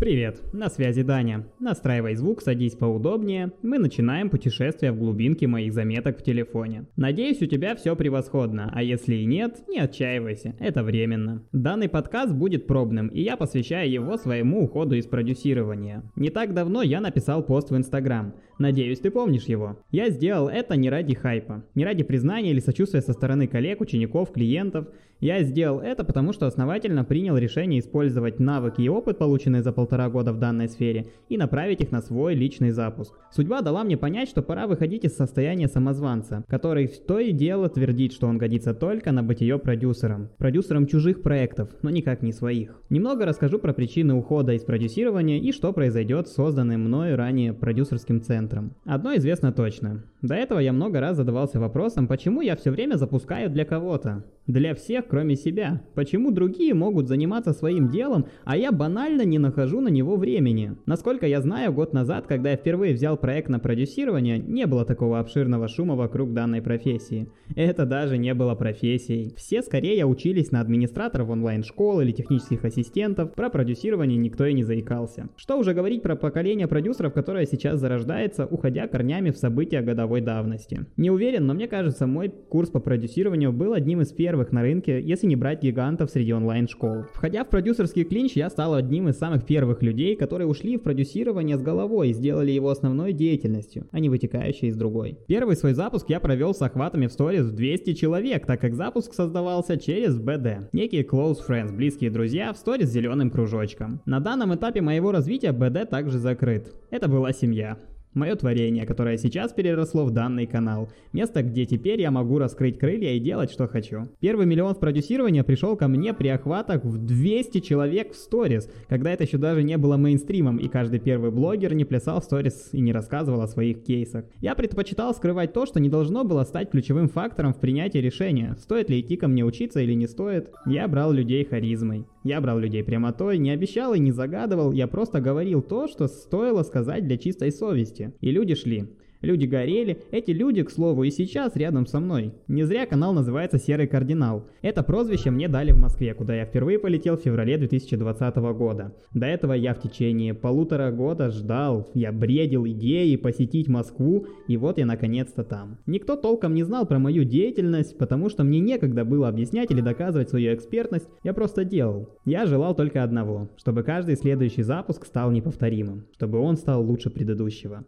Привет, на связи Даня. Настраивай звук, садись поудобнее. Мы начинаем путешествие в глубинки моих заметок в телефоне. Надеюсь, у тебя все превосходно, а если и нет, не отчаивайся, это временно. Данный подкаст будет пробным, и я посвящаю его своему уходу из продюсирования. Не так давно я написал пост в Инстаграм. Надеюсь, ты помнишь его. Я сделал это не ради хайпа, не ради признания или сочувствия со стороны коллег, учеников, клиентов. Я сделал это потому, что основательно принял решение использовать навыки и опыт, полученные за полтора года в данной сфере, и направить их на свой личный запуск. Судьба дала мне понять, что пора выходить из состояния самозванца, который то и дело твердит, что он годится только на бытие продюсером. Продюсером чужих проектов, но никак не своих. Немного расскажу про причины ухода из продюсирования и что произойдет с созданным мною ранее продюсерским центром. Одно известно точно. До этого я много раз задавался вопросом, почему я все время запускаю для кого-то. Для всех, кроме себя. Почему другие могут заниматься своим делом, а я банально не нахожу на него времени? Насколько я знаю, год назад, когда я впервые взял проект на продюсирование, не было такого обширного шума вокруг данной профессии. Это даже не было профессией. Все скорее учились на администраторов онлайн-школ или технических ассистентов, про продюсирование никто и не заикался. Что уже говорить про поколение продюсеров, которое сейчас зарождается, уходя корнями в события годовой давности. Не уверен, но мне кажется, мой курс по продюсированию был одним из первых на рынке, если не брать гигантов среди онлайн-школ. Входя в продюсерский клинч, я стал одним из самых первых людей, которые ушли в продюсирование с головой и сделали его основной деятельностью, а не вытекающей из другой. Первый свой запуск я провел с охватами в сторис в 200 человек, так как запуск создавался через BD. Некие close friends, близкие друзья, в сторис с зеленым кружочком. На данном этапе моего развития BD также закрыт. Это была семья. Мое творение, которое сейчас переросло в данный канал. Место, где теперь я могу раскрыть крылья и делать, что хочу. Первый миллион в продюсирование пришел ко мне при охватах в 200 человек в сторис, когда это еще даже не было мейнстримом, и каждый первый блогер не плясал в сторис и не рассказывал о своих кейсах. Я предпочитал скрывать то, что не должно было стать ключевым фактором в принятии решения, стоит ли идти ко мне учиться или не стоит. Я брал людей харизмой. Я брал людей прямотой, не обещал и не загадывал, я просто говорил то, что стоило сказать для чистой совести. И люди шли. Люди горели, эти люди, к слову, и сейчас рядом со мной. Не зря канал называется «Серый кардинал». Это прозвище мне дали в Москве, куда я впервые полетел в феврале 2020 года. До этого я в течение полутора года ждал, я бредил идеей посетить Москву, и вот я наконец-то там. Никто толком не знал про мою деятельность, потому что мне некогда было объяснять или доказывать свою экспертность, я просто делал. Я желал только одного, чтобы каждый следующий запуск стал неповторимым, чтобы он стал лучше предыдущего.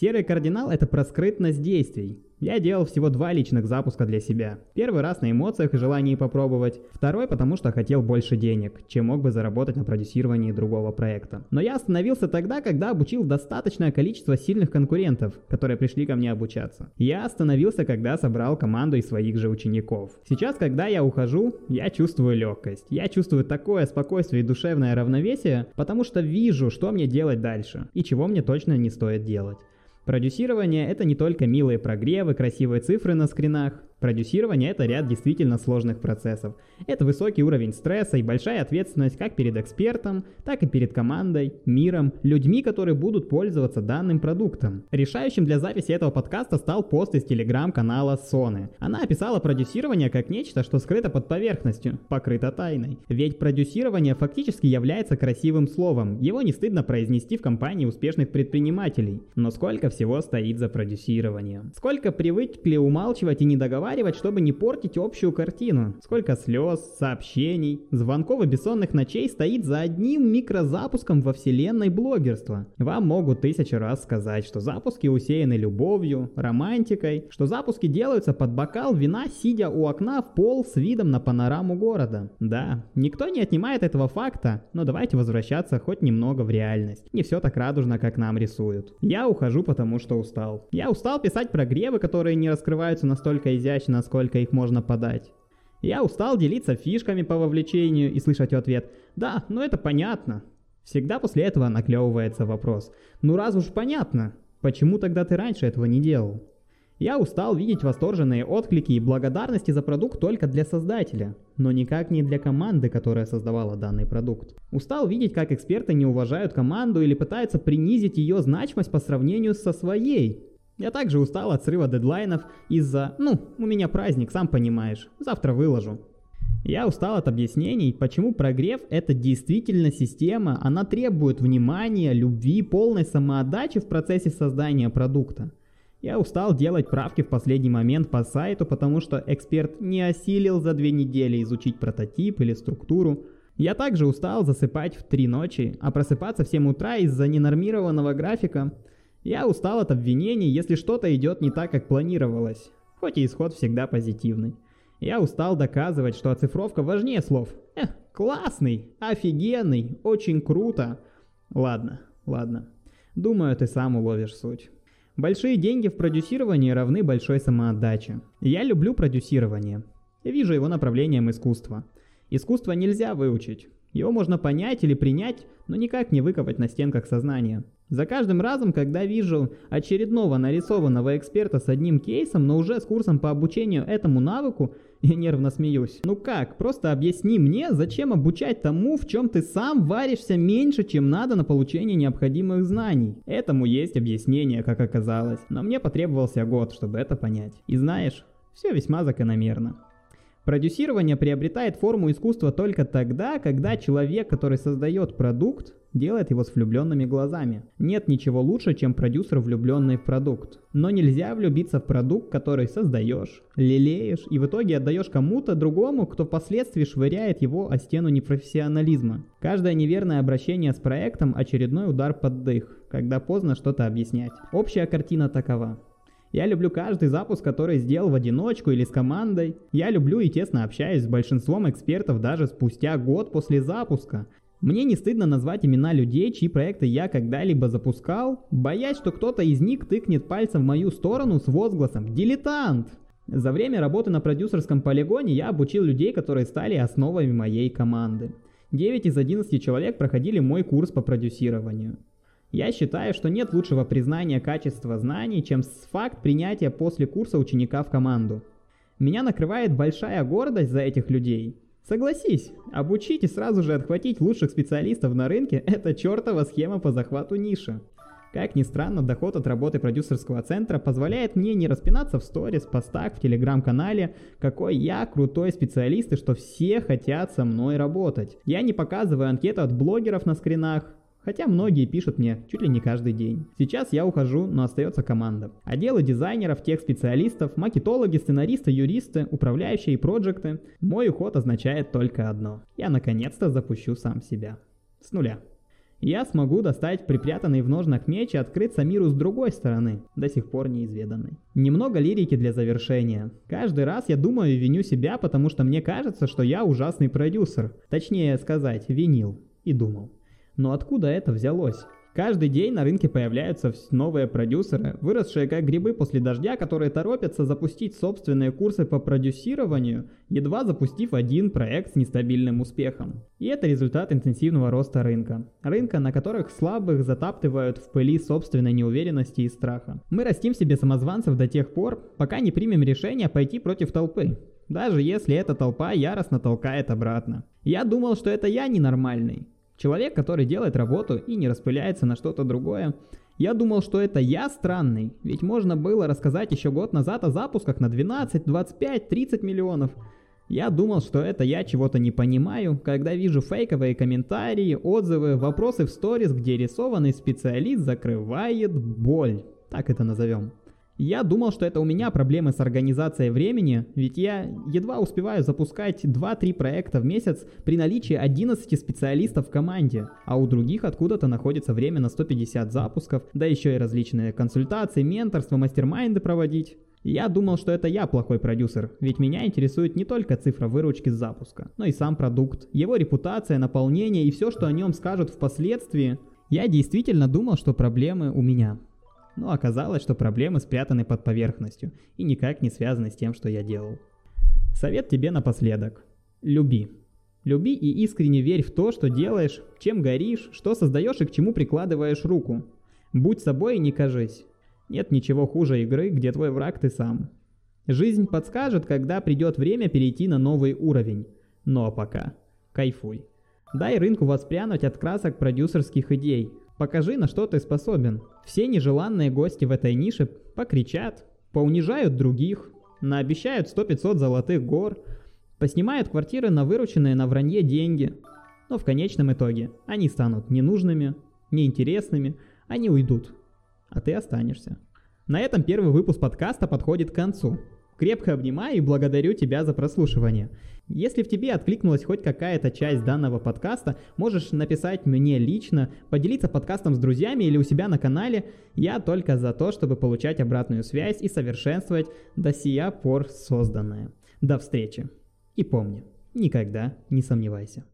Серый кардинал – это про скрытность действий. Я делал всего два личных запуска для себя. Первый раз на эмоциях и желании попробовать, второй потому что хотел больше денег, чем мог бы заработать на продюсировании другого проекта. Но я остановился тогда, когда обучил достаточное количество сильных конкурентов, которые пришли ко мне обучаться. Я остановился, когда собрал команду из своих же учеников. Сейчас, когда я ухожу, я чувствую легкость. Я чувствую такое спокойствие и душевное равновесие, потому что вижу, что мне делать дальше и чего мне точно не стоит делать. Продюсирование — это не только милые прогревы, красивые цифры на скринах, Продюсирование – это ряд действительно сложных процессов. Это высокий уровень стресса и большая ответственность как перед экспертом, так и перед командой, миром, людьми, которые будут пользоваться данным продуктом. Решающим для записи этого подкаста стал пост из телеграм-канала Соны. Она описала продюсирование как нечто, что скрыто под поверхностью, покрыто тайной. Ведь продюсирование фактически является красивым словом, его не стыдно произнести в компании успешных предпринимателей. Но сколько всего стоит за продюсированием? Сколько привыкли умалчивать и не договаривать разговаривать, чтобы не портить общую картину. Сколько слез, сообщений, звонков и бессонных ночей стоит за одним микрозапуском во вселенной блогерства. Вам могут тысячу раз сказать, что запуски усеяны любовью, романтикой, что запуски делаются под бокал вина, сидя у окна в пол с видом на панораму города. Да, никто не отнимает этого факта, но давайте возвращаться хоть немного в реальность. Не все так радужно, как нам рисуют. Я ухожу, потому что устал. Я устал писать прогревы, которые не раскрываются настолько изящно, передач, насколько их можно подать. Я устал делиться фишками по вовлечению и слышать ответ «Да, ну это понятно». Всегда после этого наклевывается вопрос «Ну раз уж понятно, почему тогда ты раньше этого не делал?» Я устал видеть восторженные отклики и благодарности за продукт только для создателя, но никак не для команды, которая создавала данный продукт. Устал видеть, как эксперты не уважают команду или пытаются принизить ее значимость по сравнению со своей. Я также устал от срыва дедлайнов из-за, ну, у меня праздник, сам понимаешь, завтра выложу. Я устал от объяснений, почему прогрев – это действительно система, она требует внимания, любви, полной самоотдачи в процессе создания продукта. Я устал делать правки в последний момент по сайту, потому что эксперт не осилил за две недели изучить прототип или структуру. Я также устал засыпать в три ночи, а просыпаться в 7 утра из-за ненормированного графика. Я устал от обвинений, если что-то идет не так, как планировалось, хоть и исход всегда позитивный. Я устал доказывать, что оцифровка важнее слов. Эх, классный, офигенный, очень круто. Ладно, ладно. Думаю, ты сам уловишь суть. Большие деньги в продюсировании равны большой самоотдаче. Я люблю продюсирование. Я вижу его направлением искусства. Искусство нельзя выучить. Его можно понять или принять, но никак не выковать на стенках сознания. За каждым разом, когда вижу очередного нарисованного эксперта с одним кейсом, но уже с курсом по обучению этому навыку, я нервно смеюсь. Ну как, просто объясни мне, зачем обучать тому, в чем ты сам варишься меньше, чем надо на получение необходимых знаний. Этому есть объяснение, как оказалось, но мне потребовался год, чтобы это понять. И знаешь, все весьма закономерно. Продюсирование приобретает форму искусства только тогда, когда человек, который создает продукт, делает его с влюбленными глазами. Нет ничего лучше, чем продюсер, влюбленный в продукт. Но нельзя влюбиться в продукт, который создаешь, лелеешь и в итоге отдаешь кому-то другому, кто впоследствии швыряет его о стену непрофессионализма. Каждое неверное обращение с проектом – очередной удар под дых, когда поздно что-то объяснять. Общая картина такова. Я люблю каждый запуск, который сделал в одиночку или с командой. Я люблю и тесно общаюсь с большинством экспертов даже спустя год после запуска. Мне не стыдно назвать имена людей, чьи проекты я когда-либо запускал, боясь, что кто-то из них тыкнет пальцем в мою сторону с возгласом «Дилетант!». За время работы на продюсерском полигоне я обучил людей, которые стали основами моей команды. 9 из 11 человек проходили мой курс по продюсированию. Я считаю, что нет лучшего признания качества знаний, чем факт принятия после курса ученика в команду. Меня накрывает большая гордость за этих людей. Согласись, обучить и сразу же отхватить лучших специалистов на рынке – это чертова схема по захвату ниши. Как ни странно, доход от работы продюсерского центра позволяет мне не распинаться в сторис, постах, в телеграм-канале, какой я крутой специалист и что все хотят со мной работать. Я не показываю анкету от блогеров на скринах, Хотя многие пишут мне чуть ли не каждый день. Сейчас я ухожу, но остается команда. Отделы дизайнеров, тех специалистов, макетологи, сценаристы, юристы, управляющие и проекты. Мой уход означает только одно. Я наконец-то запущу сам себя. С нуля. Я смогу достать припрятанный в ножнах меч и открыться миру с другой стороны, до сих пор неизведанной. Немного лирики для завершения. Каждый раз я думаю и виню себя, потому что мне кажется, что я ужасный продюсер. Точнее сказать, винил и думал. Но откуда это взялось? Каждый день на рынке появляются новые продюсеры, выросшие как грибы после дождя, которые торопятся запустить собственные курсы по продюсированию, едва запустив один проект с нестабильным успехом. И это результат интенсивного роста рынка. Рынка, на которых слабых затаптывают в пыли собственной неуверенности и страха. Мы растим себе самозванцев до тех пор, пока не примем решение пойти против толпы. Даже если эта толпа яростно толкает обратно. Я думал, что это я ненормальный. Человек, который делает работу и не распыляется на что-то другое. Я думал, что это я странный, ведь можно было рассказать еще год назад о запусках на 12, 25, 30 миллионов. Я думал, что это я чего-то не понимаю, когда вижу фейковые комментарии, отзывы, вопросы в сторис, где рисованный специалист закрывает боль. Так это назовем. Я думал, что это у меня проблемы с организацией времени, ведь я едва успеваю запускать 2-3 проекта в месяц при наличии 11 специалистов в команде, а у других откуда-то находится время на 150 запусков, да еще и различные консультации, менторство, мастер-майнды проводить. Я думал, что это я плохой продюсер, ведь меня интересует не только цифра выручки с запуска, но и сам продукт, его репутация, наполнение и все, что о нем скажут впоследствии. Я действительно думал, что проблемы у меня. Но оказалось, что проблемы спрятаны под поверхностью и никак не связаны с тем, что я делал. Совет тебе напоследок. Люби. Люби и искренне верь в то, что делаешь, чем горишь, что создаешь и к чему прикладываешь руку. Будь собой и не кажись. Нет ничего хуже игры, где твой враг ты сам. Жизнь подскажет, когда придет время перейти на новый уровень. Но пока. Кайфуй. Дай рынку воспрянуть от красок продюсерских идей, Покажи, на что ты способен. Все нежеланные гости в этой нише покричат, поунижают других, наобещают 100-500 золотых гор, Поснимают квартиры на вырученные на вранье деньги. Но в конечном итоге они станут ненужными, неинтересными, они уйдут. А ты останешься. На этом первый выпуск подкаста подходит к концу. Крепко обнимаю и благодарю тебя за прослушивание. Если в тебе откликнулась хоть какая-то часть данного подкаста, можешь написать мне лично, поделиться подкастом с друзьями или у себя на канале. Я только за то, чтобы получать обратную связь и совершенствовать до сия пор созданное. До встречи. И помни, никогда не сомневайся.